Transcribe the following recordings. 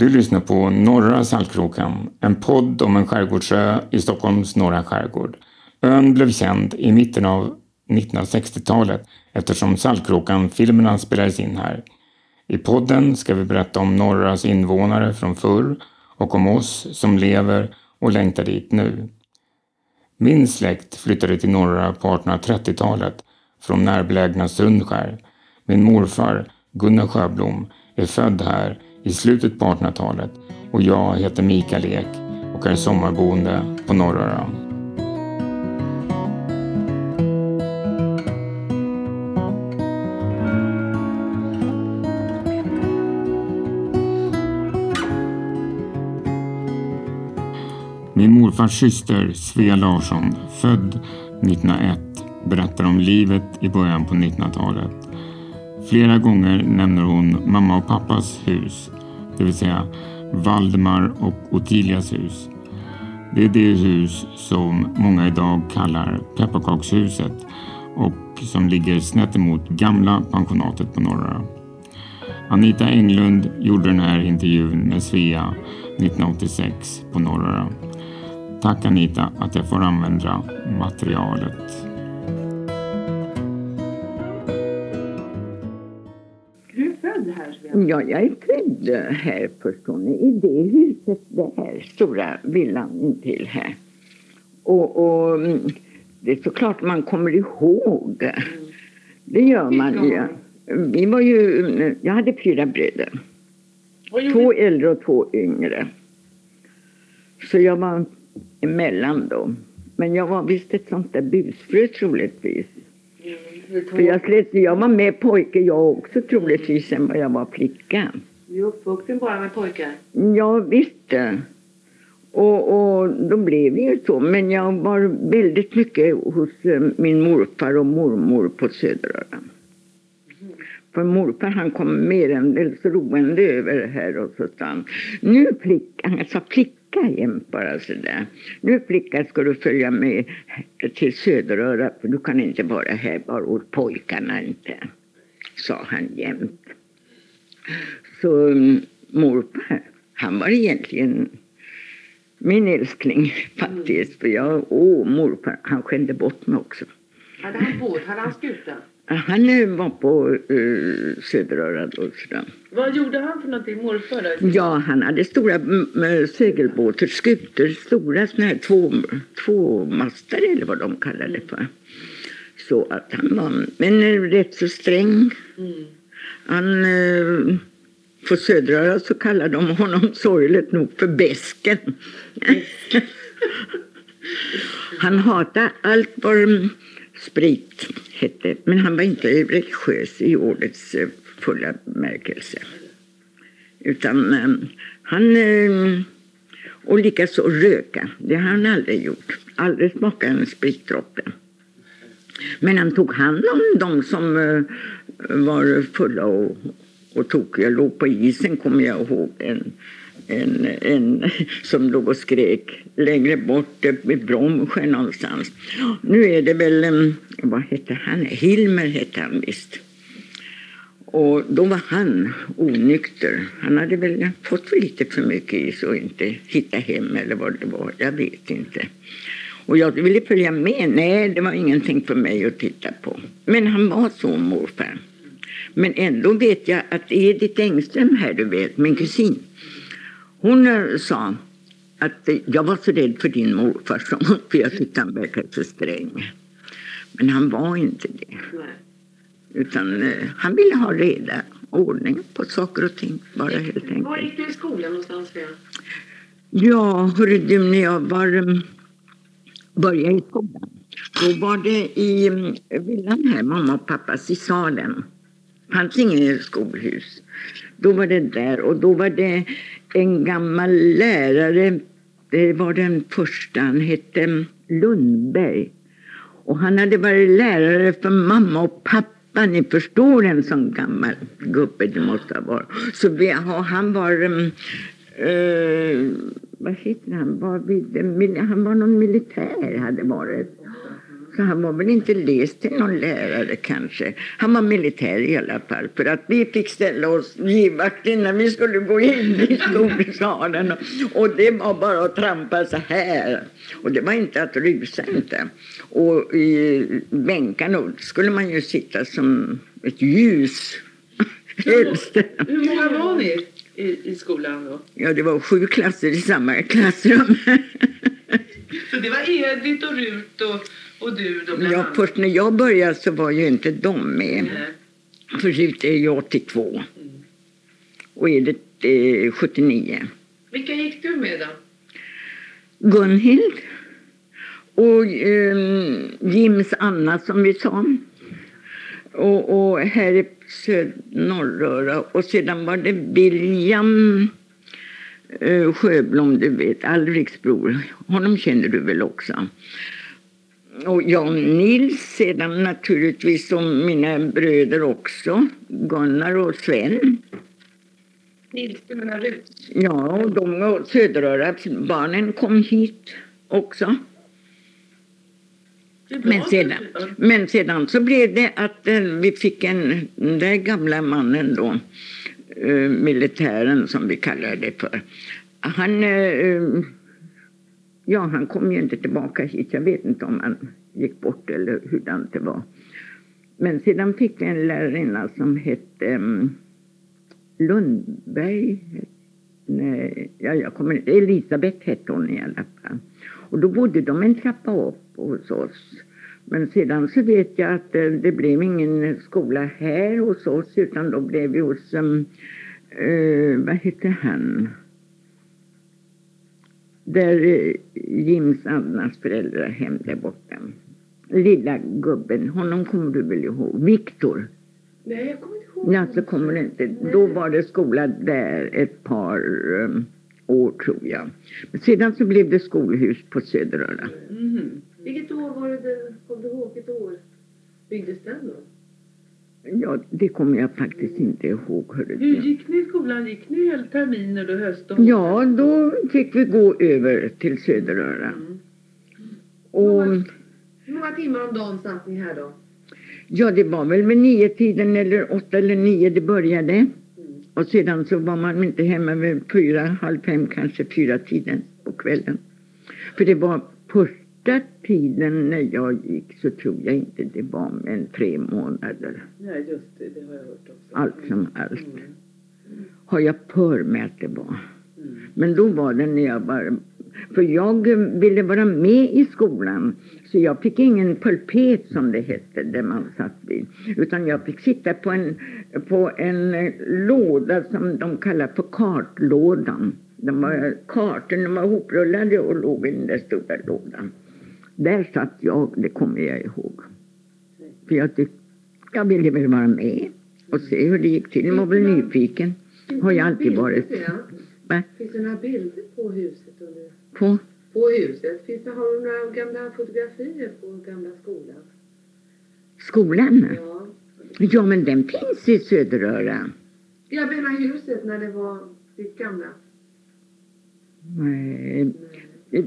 Du lyssnar på Norra Saltkrokan, en podd om en skärgårdsö i Stockholms norra skärgård. Ön blev känd i mitten av 1960-talet eftersom Saltkrokan-filmerna spelades in här. I podden ska vi berätta om Norras invånare från förr och om oss som lever och längtar dit nu. Min släkt flyttade till Norra på 1830-talet från närbelägna Sundskär. Min morfar, Gunnar Sjöblom, är född här i slutet på 1800-talet och jag heter Mikael Ek och är sommarboende på Norröra. Min morfars syster Svea Larsson, född 1901, berättar om livet i början på 1900-talet. Flera gånger nämner hon mamma och pappas hus, det vill säga Valdemar och Ottilias hus. Det är det hus som många idag kallar pepparkakshuset och som ligger snett emot gamla pensionatet på Norra. Anita Englund gjorde den här intervjun med Svea 1986 på Norra. Tack Anita att jag får använda materialet. Ja, jag är född här förstår ni, i det huset där, stora villan intill här. Och, och mm, det är såklart man kommer ihåg. Det gör man ju. Vi var ju, jag hade fyra bröder. Två äldre och två yngre. Så jag var emellan då. Men jag var visst ett sånt där busfrö troligtvis. För jag, slet, jag var med pojke jag också troligtvis än vad jag var flicka. Du är uppvuxen bara med pojkar? Ja, visst. Och, och då blev det ju så. Men jag var väldigt mycket hos eh, min morfar och mormor på Söderöra. För morfar han kom mer än roende över här och så sa han, nu flicka, han sa flicka jämt bara sådär. Nu flicka ska du följa med till Söderöra för du kan inte vara här bara hos pojkarna inte. Sa han jämt. Så mm, morfar, han var egentligen min älskling faktiskt. För jag, åh morfar, han skämde bort mig också. Hade han båt? Hade han skuta? Han eh, var på Söderöra då. sådär. Vad gjorde han för någonting, morfar då? Ja, han hade stora segelbåtar, skutor, stora såna här två, tvåmastare eller vad de kallar det för. Så att han var, men eh, rätt så sträng. Mm. Han, eh, på Söderöra så kallar de honom sorgligt nog för Besken. han hatade allt vad sprit hette, men han var inte religiös i ordets eh, fulla bemärkelse. Utan eh, han... Eh, och likaså röka, det har han aldrig gjort. Aldrig smakat en spritdroppe. Men han tog hand om de som var fulla och, och tokiga. Låg på isen kommer jag ihåg en, en, en som låg och skrek längre bort vid Bromsjö någonstans. Nu är det väl, vad hette han? Hilmer hette han visst. Och då var han onykter. Han hade väl fått lite för mycket i sig och inte hitta hem eller vad det var. Jag vet inte. Och jag ville följa med. Nej, det var ingenting för mig att titta på. Men han var så morfar. Men ändå vet jag att Edith Engström här, du vet, min kusin. Hon eh, sa att eh, jag var så rädd för din morfar, för jag tyckte han verkade så sträng. Men han var inte det. Utan eh, han ville ha reda, ordning på saker och ting. Bara helt Var enkelt. gick du i skolan någonstans, Svea? Ja, hörru du, när jag var, började i skolan. Då var det i villan här, mamma och pappas, i salen. fanns inget skolhus. Då var det där och då var det en gammal lärare. Det var den första, han hette Lundberg. Och han hade varit lärare för mamma och pappa. Ni förstår en sån gammal gubbe det måste ha varit. Så vi, han var... Um, eh, vad heter han? Var vid, han var någon militär hade varit. Han var väl inte läst till någon lärare kanske. Han var militär i alla fall. För att vi fick ställa oss givakt innan vi skulle gå in i skolsalen. Och det var bara att trampa så här. Och det var inte att rusa inte. Och i bänkarna skulle man ju sitta som ett ljus. Helst. Hur många var ni i, i skolan då? Ja, det var sju klasser i samma klassrum. Så det var Edith och Rut och, och du då bland Ja, annat? först när jag började så var ju inte de med. Nej. För Rut är ju 82. Och Edith är 79. Vilka gick du med då? Gunhild och eh, Jims Anna som vi sa. Och, och här i Norröra. Och sedan var det William Sjöblom, du vet, Alriks bror. Honom känner du väl också? Och Jan Nils sedan naturligtvis och mina bröder också. Gunnar och Sven. Nils, du menar Rut? Ja, och de och barnen kom hit också. Men sedan, men sedan så blev det att eh, vi fick en, den där gamla mannen då, eh, Eh, militären som vi kallar det för. Han, eh, ja han kom ju inte tillbaka hit. Jag vet inte om han gick bort eller hur det var. Men sedan fick vi en lärarinna som hette eh, Lundberg. Nej, ja, jag kommer Elisabeth hette hon i alla fall. Och då bodde de en trappa upp hos oss. Men sedan så vet jag att eh, det blev ingen skola här hos oss utan då blev vi hos, um, eh, vad hette han? Där eh, Jims Annas föräldrahem där borta. Lilla gubben, honom kommer du väl ihåg? Viktor. Nej, jag kommer inte ihåg. Ja, så kommer det inte. Då var det skola där ett par um, år tror jag. Men sedan så blev det skolhus på Söderöra. Mhm. Vilket år var det, kommer du ihåg vilket år byggdes den då? Ja, det kommer jag faktiskt inte ihåg. Hörru. Hur gick ni i skolan? Gick ni hela terminer då höst och Ja, då fick vi gå över till Söderöra. Mm. Och Hur många timmar om dagen satt ni här då? ja, det var väl vid nio tiden eller åtta eller nio det började. Mm. Och sedan så var man inte hemma vid fyra, halv fem, kanske fyra tiden på kvällen. För det var första tiden när jag gick så tror jag inte det var mer än tre månader. Nej, just det. Det har jag hört också. Allt som allt. Mm. Har jag för mig att det var. Mm. Men då var det när jag var... För jag ville vara med i skolan. Så jag fick ingen pulpet som det hette, där man satt vid. Utan jag fick sitta på en, på en eh, låda som de kallar för kartlådan. De var, kartorna var hoprullade och låg i den där stora lådan. Där satt jag, det kommer jag ihåg. För jag tyckte, jag ville väl vara med och se hur det gick till. Jag var väl nyfiken. Har jag alltid varit. Va? Finns det några bilder på huset? Under, På? på huset? Finns det, har du några gamla fotografier på gamla skolan? Skolan? Ja. Ja, men den finns i Söderöra. Jag menar huset när det var ditt gamla. Nej,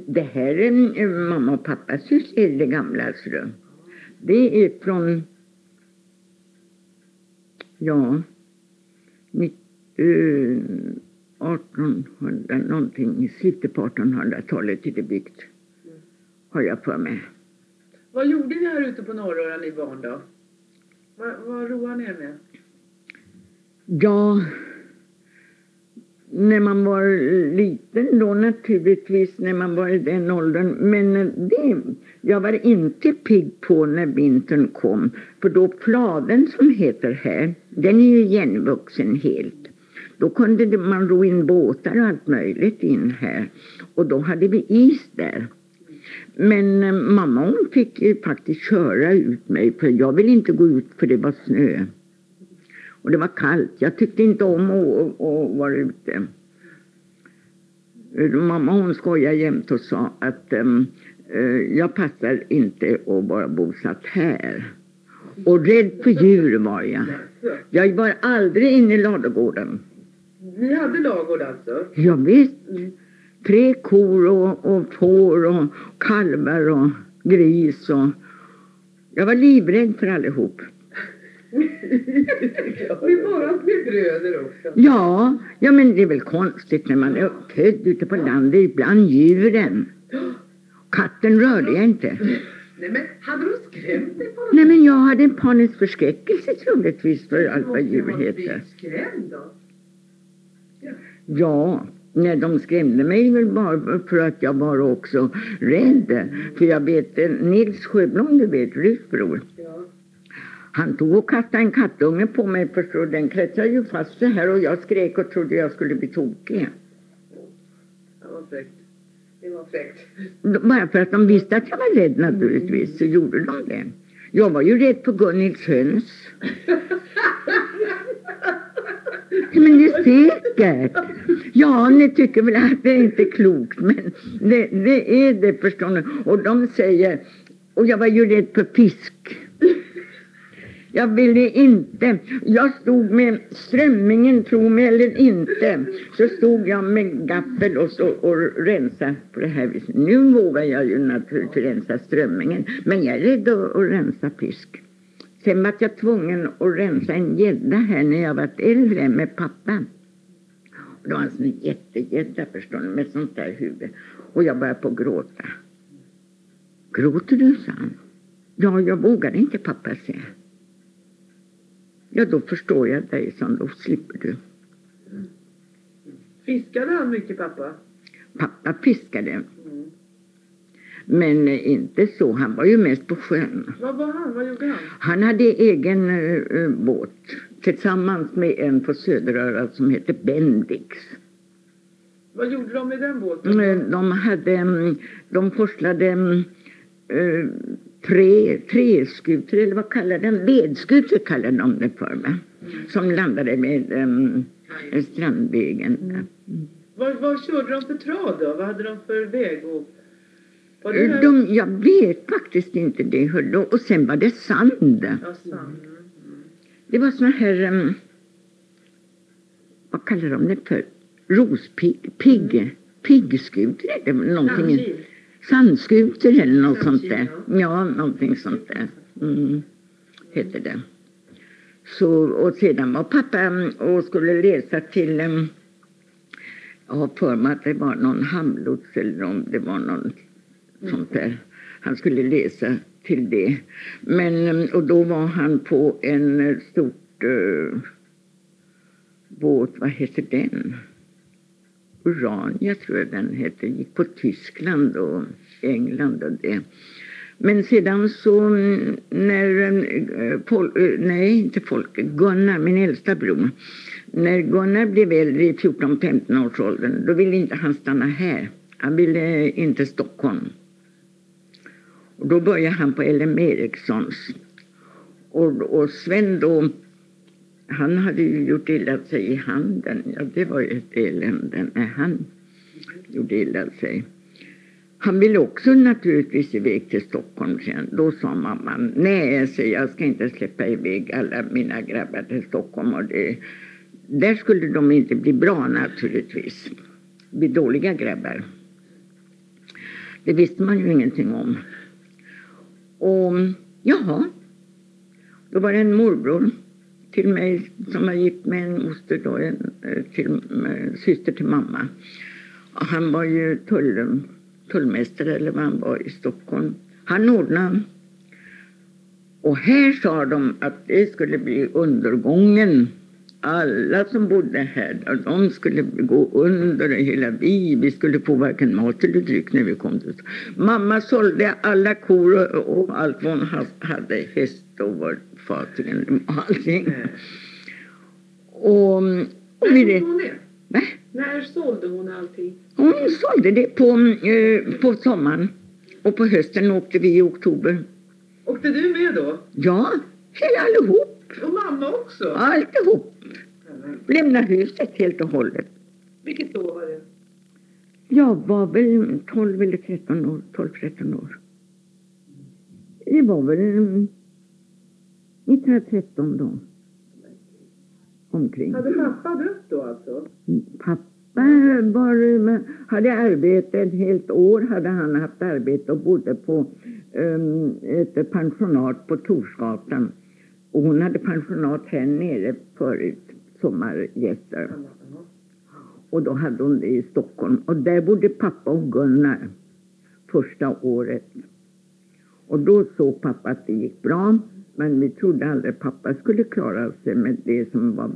Det här är eh, mamma och pappas hus är det gamla. Alltså. Det är från, ja, nitt- eh, 1800 någonting, i slutet på 1800-talet är det byggt. Har jag för mig. Vad gjorde ni här ute på Norröra ni barn då? Vad, vad roade ni er med? Ja, när man var liten då naturligtvis, när man var i den åldern. Men eh, det, jag var inte pigg på när vintern kom. För då fladen som heter här, den är ju igenvuxen helt. Då kunde man ro in båtar och allt möjligt in här. Och då hade vi is där. Men eh, mamma hon fick ju faktiskt köra ut mig för jag ville inte gå ut för det var snö. Och det var kallt. Jag tyckte inte om att, att vara ute. Eh, Mamma hon skojade jämt och sa att um, jag passar inte att vara bosatt här. Och rädd för djur var jag. Jag var aldrig inne i ladugården. Ni hade lagård alltså? Jag visst. Mm. Tre kor och, och får och kalvar och gris och, Jag var livrädd för allihop. Vi bara med bröder också. Ja, ja men det är väl konstigt när man är född ute på landet bland djuren. Katten rörde jag inte. Nej men, hade de skrämt dig på något Nej men jag hade en panisk förskräckelse troligtvis för allt vad Du djur heter. skrämd då. Ja, när de skrämde mig väl bara för att jag var också rädd. För jag vet, eh, Nils Sjöblom, du vet, Ruths bror. Han tog och kastade en kattunge på mig förstår. Den klättrade ju fast så här och jag skrek och trodde jag skulle bli tokig. Det var fräckt. Det var fräckt. Bara för att de visste att jag var rädd naturligtvis så gjorde de det. Jag var ju rädd för Gunhilds höns. Men det är säkert. Ja, ni tycker väl att det inte är klokt, men det, det är det förstår ni. Och de säger, och jag var ju rädd för fisk. Jag ville inte. Jag stod med strömmingen, tro mig eller inte, så stod jag med gaffel och, så, och rensade på det här viset. Nu vågar jag ju naturligtvis rensa strömmingen, men jag är rädd att, att rensa fisk. Sen var jag tvungen att rensa en gädda här när jag var äldre med pappa. Och det var en sån jättegädda förstår ni, med sånt där huvud. Och jag började på att gråta. Gråter du, sa han. Ja, jag vågade inte pappa säga. Ja, då förstår jag dig, så då slipper du. Fiskade han mycket pappa? Pappa fiskade, Mm. men eh, inte så. Han var ju mest på sjön. Vad var han? Vad gjorde han? Han hade egen eh, båt tillsammans med en på Söderöra som heter Bendix. Vad gjorde de med den båten? Eh, De hade, mm, de forslade mm, tre, treskutor, eller vad kallar de Vedskutor kallar de det för, va? Som landade med um, Strandvägen. Vad, vad körde de för trav då? Vad hade de för väg? Och, här? De, jag vet faktiskt inte det. hördu. Och sen var det sand. Ja, sand. Det var såna här, um, vad kallar de det för? Rospigg, pigg, piggskutor är det någonting. Sandkil. Sandskutor eller något sånt där. Ja, någonting sånt där. Mm, heter det. Så, och sedan var pappa och skulle läsa till, um, jag har för mig att det var någon hamnlots eller om det var någon sånt där. Han skulle läsa till det. Men, och då var han på en eh, stort uh, båt, vad heter den? Urania tror jag den hette, gick på Tyskland och England och det. Men sedan så mm, när, mm, Pol, eh, nej inte Folke, Gunnar, min äldsta bror. När Gunnar blev äldre i 14-15 års åldern, då ville inte han stanna här. Han ville inte Stockholm. Och då började han på LM Ericssons. Och, och Sven då, han hade ju gjort illa sig i handen. Ja, det var ju ett elände när han gjorde illa sig. Han ville också naturligtvis iväg till Stockholm sen. Då sa mamman, nej, så jag ska inte släppa iväg alla mina grabbar till Stockholm. Och det, där skulle de inte bli bra naturligtvis. Bli dåliga grabbar. Det visste man ju ingenting om. Och jaha, då var det en morbror till mig som var gift med en moster då, en eh, till, eh, syster till mamma. Och han var ju tull, tullmästare eller vad han var i Stockholm. Han ordnade. Och här sa de att det skulle bli undergången. Alla som bodde här, de skulle gå under hela vi. Vi skulle få varken mat eller dryck när vi kom dit. Mamma sålde alla kor och, allt vad hon hade. Häst och var fartygen och allting. Och, och När vi, gjorde hon det? va? När sålde hon allting? Hon sålde det på, eh, på sommaren. Och på hösten åkte vi i oktober. Åkte du med då? Ja, hela allihop. Och mamma också? Alltihop. Lämna huset helt och hållet. Vilket år var det? Jag var väl 12 eller 13 år. 12-13 år. Det var väl mm, 1913 då. Omkring. Hade pappa dött då alltså? Pappa var, hade arbete ett helt år hade han haft arbete och bodde på um, ett pensionat på Torsgatan. Och hon hade pensionat här nere förut, sommargäster. Och då hade hon det i Stockholm. Och där bodde pappa och Gunnar första året. Och då såg pappa att det gick bra. Men vi trodde aldrig pappa skulle klara sig med det som var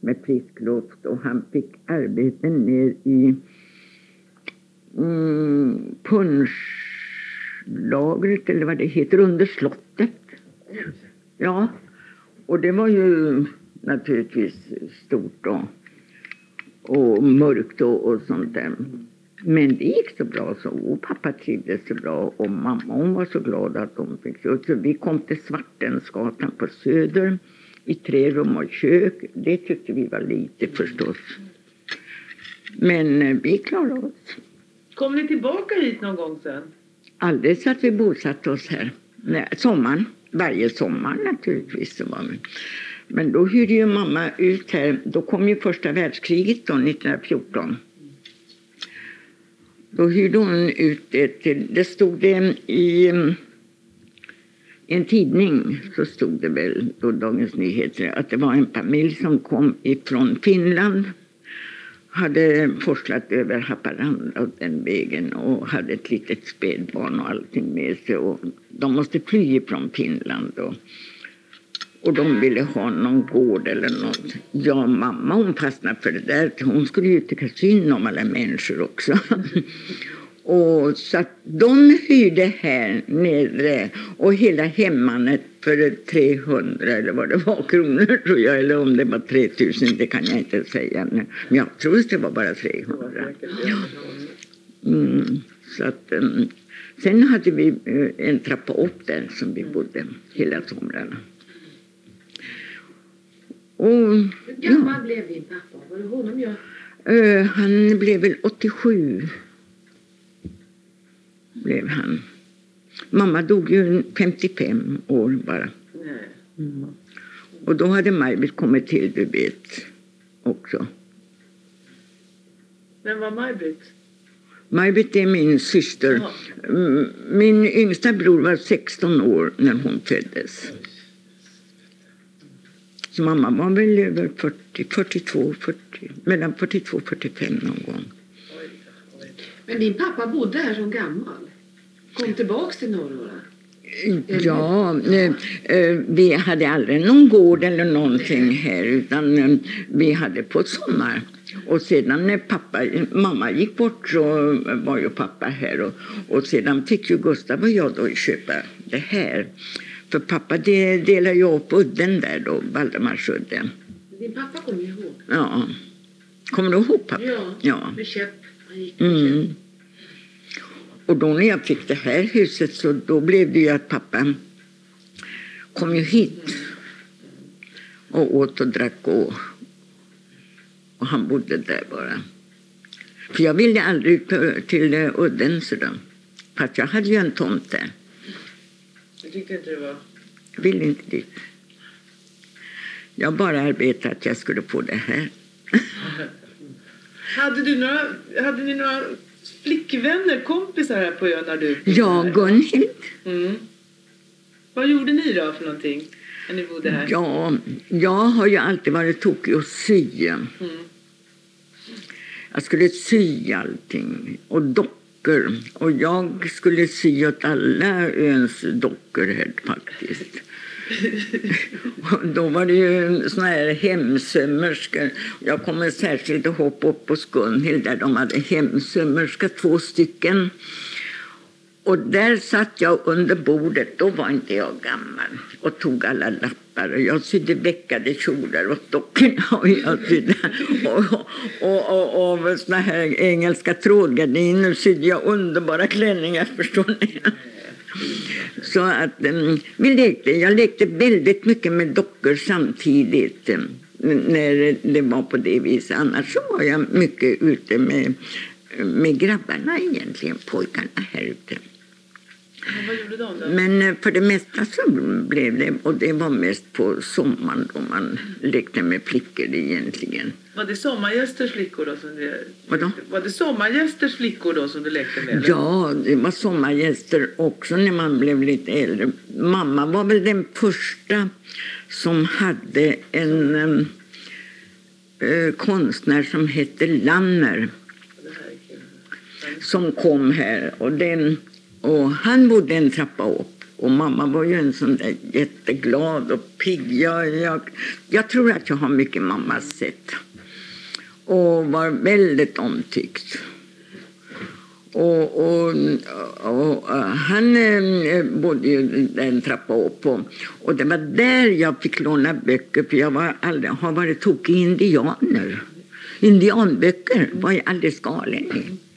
med frisk luft. Och han fick arbete ner i mm, punschlagret eller vad det heter, under slottet. Ja, och det var ju naturligtvis stort då. Och mörkt och, och sånt där. Men det gick så bra så och pappa trivdes så bra och mamma hon var så glad att de fick så vi kom till Svartensgatan på Söder i tre rum och kök. Det tyckte vi var lite förstås. Men eh, vi klarade oss. Kom ni tillbaka hit någon gång sen? Alldeles att vi bosatte oss här. Nej, sommaren. Varje sommar naturligtvis. Så var vi. Men då hyrde ju mamma ut här. Då kom ju första världskriget då, 1914. Då hyrde hon ut det till, det stod det i i en tidning så stod det väl på Dagens Nyheter att det var en familj som kom ifrån Finland hade forslat över Haparanda och den vägen och hade ett litet spädbarn och allting med sig. Och de måste fly från Finland. Och, och de ville ha någon gård eller något. Ja, mamma hon fastnade för det där. Hon skulle ju tycka synd om alla människor också. Och så att de hyrde här nere och hela hemmanet för 300 eller vad det var kronor tror jag. Eller om det var 3000, det kan jag inte säga nu. Men jag tror att det var bara 300. Ja. Mm, så att, um, sen hade vi eh, en trappa upp där som vi bodde hela somrarna. Och, Hur gammal ja. blev din pappa? Var det honom jag? Uh, han blev väl 87 blev han. Mamma dog ju 55 år bara. Mm. Och då hade Maj-Britt kommit till, du vet, också. Vem var Maj-Britt? Maj-Britt är min syster. Jaha. Min yngsta bror var 16 år när hon föddes. Så mamma var väl över 40, 42, 40, mellan 42 och 45 någon gång. Men din pappa bodde här som gammal? Kom tillbaks till Norrora? Ja, eh, vi hade aldrig någon gård eller någonting här utan eh, vi hade på sommar. Och sedan när pappa, mamma gick bort så var ju pappa här och, och sedan fick ju Gustav och jag då köpa det här. För pappa det delade ju upp udden där då, Valdemarsudden. Din pappa kommer ihåg. Ja. Kommer du ihåg pappa? Ja, ja. med käpp. Han gick med mm. käpp. Och då när jag fick det här huset så då blev det ju att pappa kom ju hit och åt och drack och, och han bodde där bara. För jag ville aldrig till udden så då. Fast jag hade ju en tomt där. Du tyckte inte det var? Jag ville inte dit. Jag bara arbetade att jag skulle få det här. hade, du några, hade ni några flickvänner, kompisar här på ön när du Ja, Gunhild. Mm. Vad gjorde ni då för någonting när ni bodde här? Ja, jag har ju alltid varit tokig att sy. Mm. Jag skulle sy allting. Och dockor. Och jag skulle sy åt alla öns dockor här faktiskt. Då var det ju såna här hemsömmerskor. Jag kommer särskilt ihåg upp hos Gunhild där de hade hemsömmerska, två stycken. Och där satt jag under bordet, då var inte jag gammal, och tog alla lappar. Och jag sydde veckade kjolar åt dockorna och jag sydde och, och, och, och såna här engelska trådgardiner sydde jag underbara klänningar, förstår ni. Så att um, vi lekte, jag lekte väldigt mycket med dockor samtidigt um, när det var på det viset. Annars så var jag mycket ute med, med grabbarna egentligen, pojkarna här ute. Men uh, för det mesta så blev det, och det var mest på sommaren då man lekte med flickor egentligen. Var det sommargästers flickor då som du... Vadå? Var det sommargästers flickor då som du lekte med? eller? Ja, det var sommargäster också när man blev lite äldre. Mamma var väl den första som hade en eh, konstnär som hette Lanner som kom här. Och, den, och han bodde en trappa upp. Och mamma var ju en sån där jätteglad och pigg. Jag, jag, jag tror att jag har mycket mammas sätt. Och var väldigt omtyckt. Och, och, och, och han eh, bodde ju en trappa upp. Och, och det var där jag fick låna böcker, för jag var aldrig, har varit tokig i indianer. Indianböcker var jag alldeles galen i.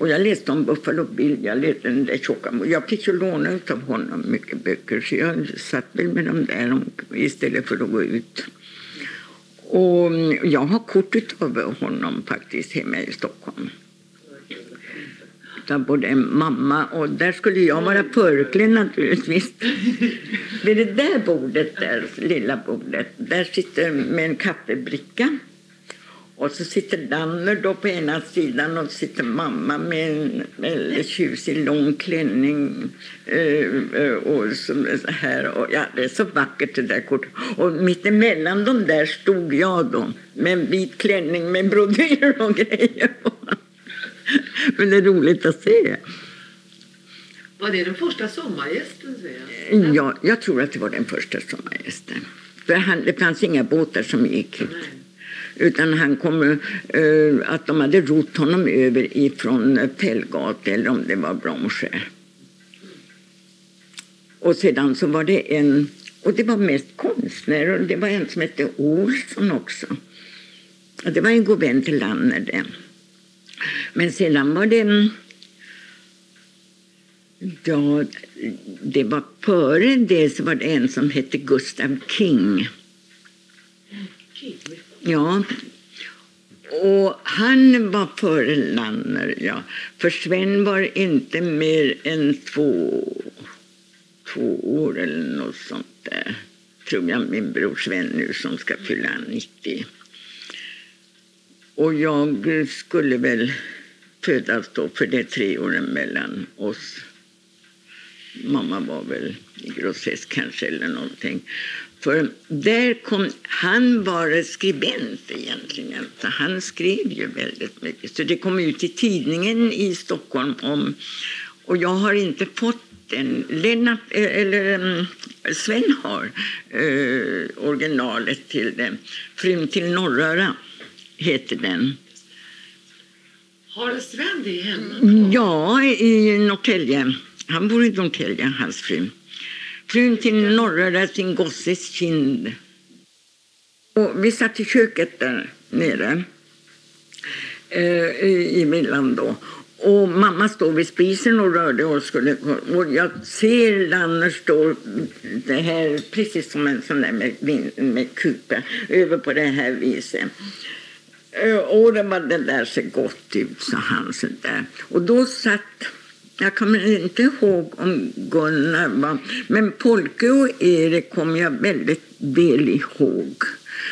Och jag läste om Buffalo Bill, jag läste den där tjocka. Jag fick ju låna av honom mycket böcker, så jag satt väl med dem där istället för att gå ut. Och mm, jag har kortet av honom faktiskt hemma i Stockholm. Där både mamma och där skulle jag vara förklädd naturligtvis. Vid det där bordet, där lilla bordet, där sitter med en kaffebricka. Och så sitter Danner då på ena sidan och sitter mamma med en väldigt tjusig lång klänning. eh, eh, och så, här. Och, ja, det är så vackert det där kortet. Och mittemellan de där stod jag då med en vit klänning med brodyr och grejer. Men det är roligt att se. Var det den första sommargästen? Jag? Ja, jag tror att det var den första sommargästen. För han, det fanns inga båtar som gick. Nej. Utan han kom, eh, att de hade rott honom över ifrån eh, eller om det var Bromsjö. Och sedan så var det en, och det var mest konstnärer, och det var en som hette Olsson också. Och det var en god vän till Lanner det. Men sedan var det en, Ja, det var före det så var det en som hette Gustav King. Ja. Och han var före Lanner, ja. För Sven var inte mer än två, två år eller något sånt där. Tror jag, min bror Sven nu som ska fylla 90. Och jag skulle väl födas då, för det är tre år mellan oss. Mamma var väl i grossess kanske eller någonting. För där kom, han var skribent egentligen, så han skrev ju väldigt mycket. Så det kom ut i tidningen i Stockholm om, och jag har inte fått den. Lennart, eh, eller mm, Sven har eh, originalet till den. Frun till Norröra heter den. Har Sven det hemma? Ja, i Norrtälje. Han bor i Norrtälje, hans fru. Frun till Norröra sin gosses kind. Och vi satt i köket där nere eh, i villan då. Och mamma står vid spisen och rörde och skulle och jag ser Lanner stå det här, precis som en sån där med, med kupa över på det här viset. Eh, och det var det där ser gott ut, sa han. Så där. Och då satt, jag kommer inte ihåg om Gunnar var, men Polke och Erik kommer jag väldigt väl ihåg.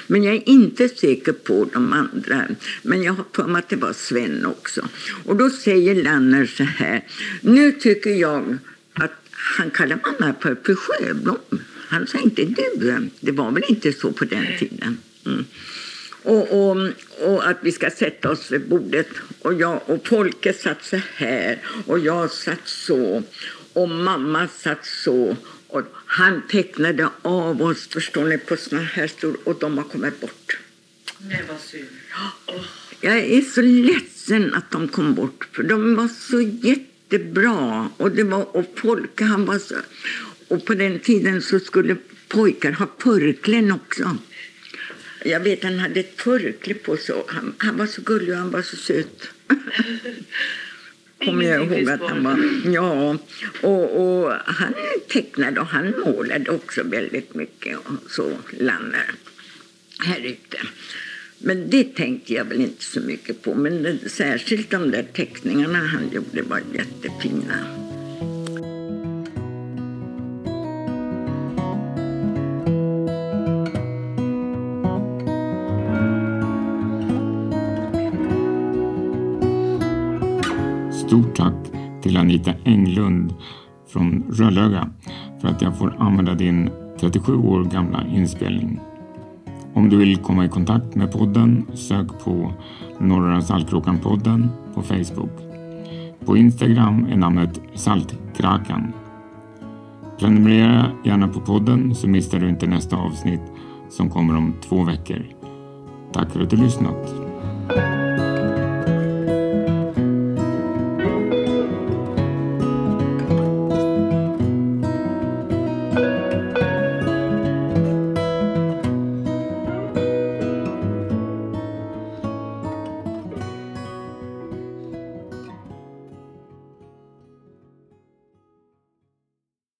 Men jag är inte säker på de andra. Men jag har för mig att det var Sven också. Och då säger Lanner så här. Nu tycker jag att han kallar mamma för, för Sjöblom. Han sa inte du. Det var väl inte så på den tiden. Mm. Och, och, och att vi ska sätta oss vid bordet. Och, jag, och Folke satt så här och jag satt så. Och mamma satt så. Och han tecknade av oss, förstår ni, på såna här stor och de har kommit bort. Nej, vad synd. Jag är så ledsen att de kom bort, för de var så jättebra. Och, det var, och Folke, han var så... Och på den tiden så skulle pojkar ha förkläden också. Jag vet han hade ett förkläde på sig. Han, han var så gullig och han var så söt. Kommer jag ihåg att han var. Ja, och, och han tecknade och han målade också väldigt mycket. Och så Lanner här ute. Men det tänkte jag väl inte så mycket på. Men det, särskilt de där teckningarna han gjorde var jättefina. Till Anita Englund från Rödlöga för att jag får använda din 37 år gamla inspelning. Om du vill komma i kontakt med podden, sök på Norra Saltkråkan-podden på Facebook. På Instagram är namnet Saltkrakan. Prenumerera gärna på podden så missar du inte nästa avsnitt som kommer om två veckor. Tack för att du lyssnat.